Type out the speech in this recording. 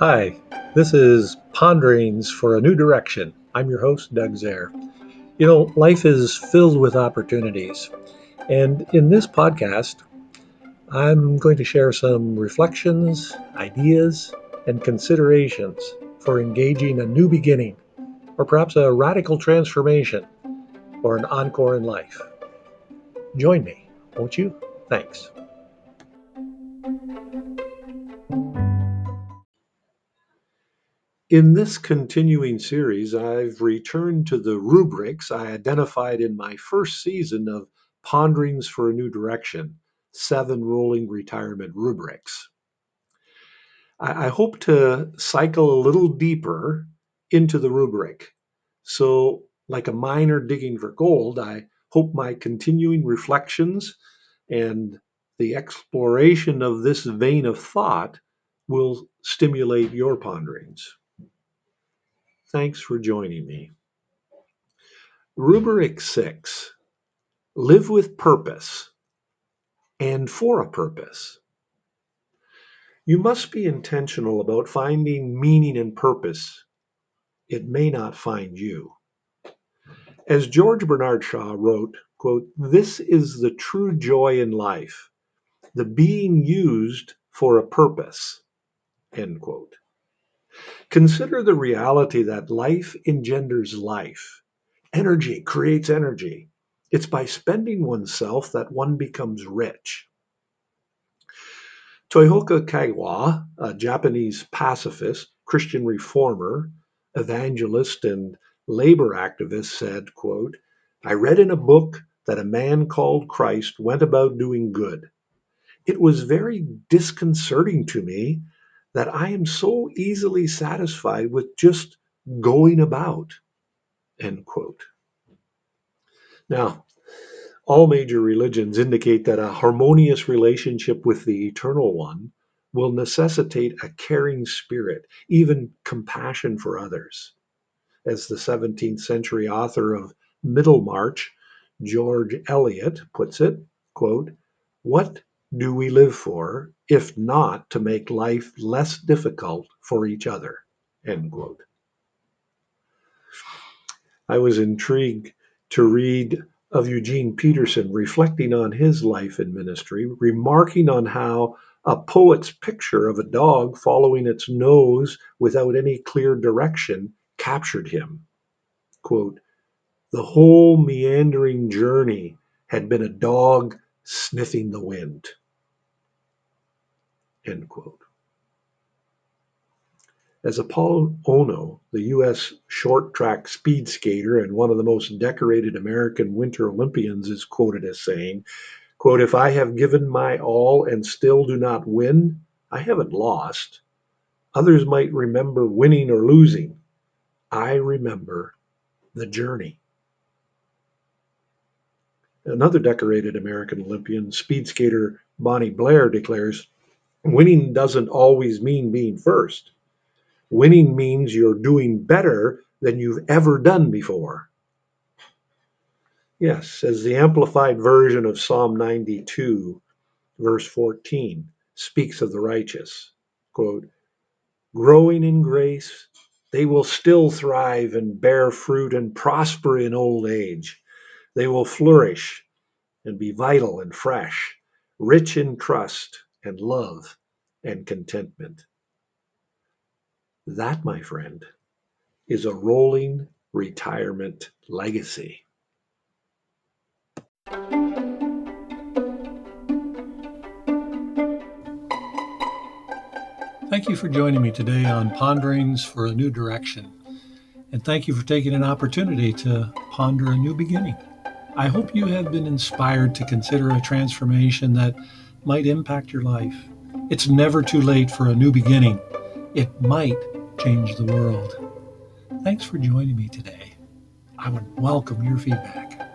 Hi, this is Ponderings for a New Direction. I'm your host, Doug Zaire. You know, life is filled with opportunities. And in this podcast, I'm going to share some reflections, ideas, and considerations for engaging a new beginning, or perhaps a radical transformation, or an encore in life. Join me, won't you? Thanks. In this continuing series, I've returned to the rubrics I identified in my first season of Ponderings for a New Direction seven rolling retirement rubrics. I, hope to cycle a little deeper into the rubric. So, like a miner digging for gold, I hope my continuing reflections and the exploration of this vein of thought will stimulate your ponderings. Thanks for joining me. Rubric 6 Live with purpose and for a purpose. You must be intentional about finding meaning and purpose. It may not find you. As George Bernard Shaw wrote, quote, This is the true joy in life, the being used for a purpose. End quote. Consider the reality that life engenders life. Energy creates energy. It's by spending oneself that one becomes rich. Toyohiko Kagawa, a Japanese pacifist, Christian reformer, evangelist, and labor activist, said, quote, I read in a book that a man called Christ went about doing good. It was very disconcerting to me that I am so easily satisfied with just going about. End quote. Now, all major religions indicate that a harmonious relationship with the Eternal One will necessitate a caring spirit, even compassion for others. As the 17th century author of Middlemarch, George Eliot, puts it, quote, What do we live for if not to make life less difficult for each other? End quote. I was intrigued to read of Eugene Peterson reflecting on his life and ministry, remarking on how a poet's picture of a dog following its nose without any clear direction captured him. Quote, the whole meandering journey had been a dog sniffing the wind. End quote. As Apolo Ohno, the U.S. short track speed skater and one of the most decorated American Winter Olympians, is quoted as saying, quote, If I have given my all and still do not win, I haven't lost. Others might remember winning or losing. I remember the journey. Another decorated American Olympian, speed skater Bonnie Blair, declares winning doesn't always mean being first. Winning means you're doing better than you've ever done before. Yes, as the amplified version of Psalm 92, verse 14, speaks of the righteous. Quote, growing in grace, they will still thrive and bear fruit and prosper in old age. They will flourish and be vital and fresh, rich in trust and love and contentment. That, my friend, is a rolling retirement legacy. Thank you for joining me today on Ponderings for a New Direction. And thank you for taking an opportunity to ponder a new beginning. I hope you have been inspired to consider a transformation that might impact your life. It's never too late for a new beginning. It might change the world. Thanks for joining me today. I would welcome your feedback.